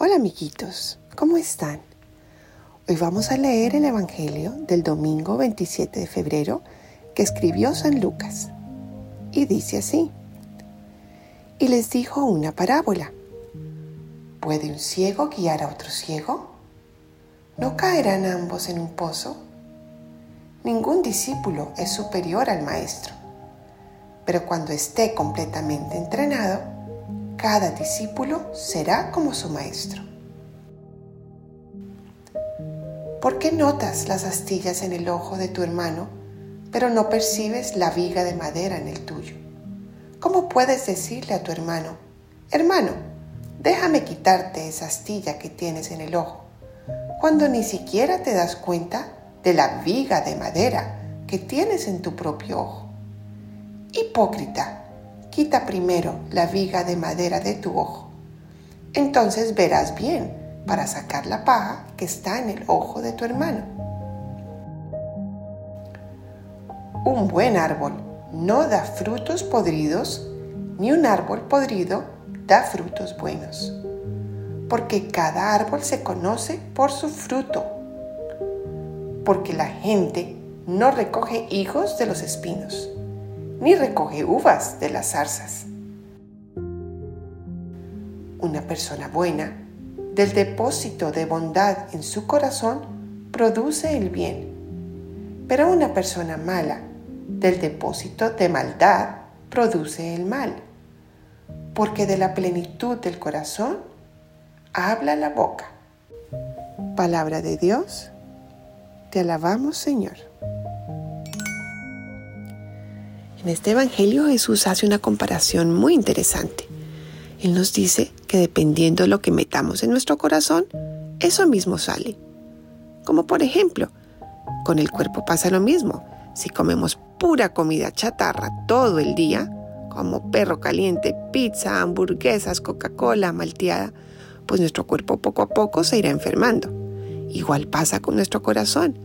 Hola amiguitos, ¿cómo están? Hoy vamos a leer el Evangelio del domingo 27 de febrero que escribió San Lucas. Y dice así. Y les dijo una parábola. ¿Puede un ciego guiar a otro ciego? ¿No caerán ambos en un pozo? Ningún discípulo es superior al maestro, pero cuando esté completamente entrenado, cada discípulo será como su maestro. ¿Por qué notas las astillas en el ojo de tu hermano, pero no percibes la viga de madera en el tuyo? ¿Cómo puedes decirle a tu hermano, hermano, déjame quitarte esa astilla que tienes en el ojo, cuando ni siquiera te das cuenta de la viga de madera que tienes en tu propio ojo? Hipócrita, quita primero la viga de madera de tu ojo. Entonces verás bien para sacar la paja que está en el ojo de tu hermano. Un buen árbol no da frutos podridos, ni un árbol podrido da frutos buenos. Porque cada árbol se conoce por su fruto. Porque la gente no recoge higos de los espinos ni recoge uvas de las zarzas. Una persona buena, del depósito de bondad en su corazón, produce el bien, pero una persona mala, del depósito de maldad, produce el mal, porque de la plenitud del corazón habla la boca. Palabra de Dios, te alabamos Señor. En este Evangelio Jesús hace una comparación muy interesante. Él nos dice que dependiendo de lo que metamos en nuestro corazón, eso mismo sale. Como por ejemplo, con el cuerpo pasa lo mismo. Si comemos pura comida chatarra todo el día, como perro caliente, pizza, hamburguesas, Coca-Cola, malteada, pues nuestro cuerpo poco a poco se irá enfermando. Igual pasa con nuestro corazón.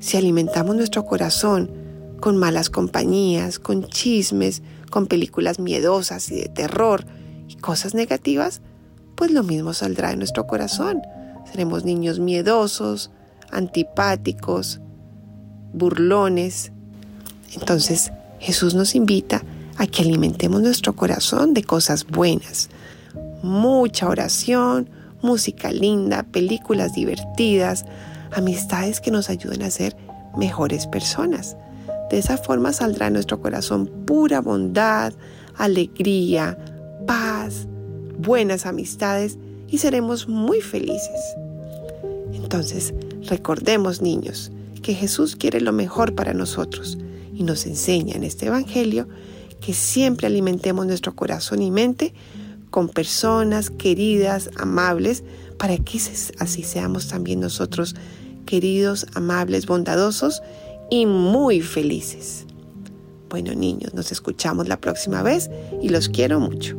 Si alimentamos nuestro corazón con malas compañías, con chismes, con películas miedosas y de terror y cosas negativas, pues lo mismo saldrá de nuestro corazón. Seremos niños miedosos, antipáticos, burlones. Entonces Jesús nos invita a que alimentemos nuestro corazón de cosas buenas. Mucha oración, música linda, películas divertidas, amistades que nos ayuden a ser mejores personas. De esa forma saldrá en nuestro corazón pura bondad, alegría, paz, buenas amistades y seremos muy felices. Entonces, recordemos niños que Jesús quiere lo mejor para nosotros y nos enseña en este Evangelio que siempre alimentemos nuestro corazón y mente con personas queridas, amables, para que así seamos también nosotros queridos, amables, bondadosos y muy felices. Bueno niños, nos escuchamos la próxima vez y los quiero mucho.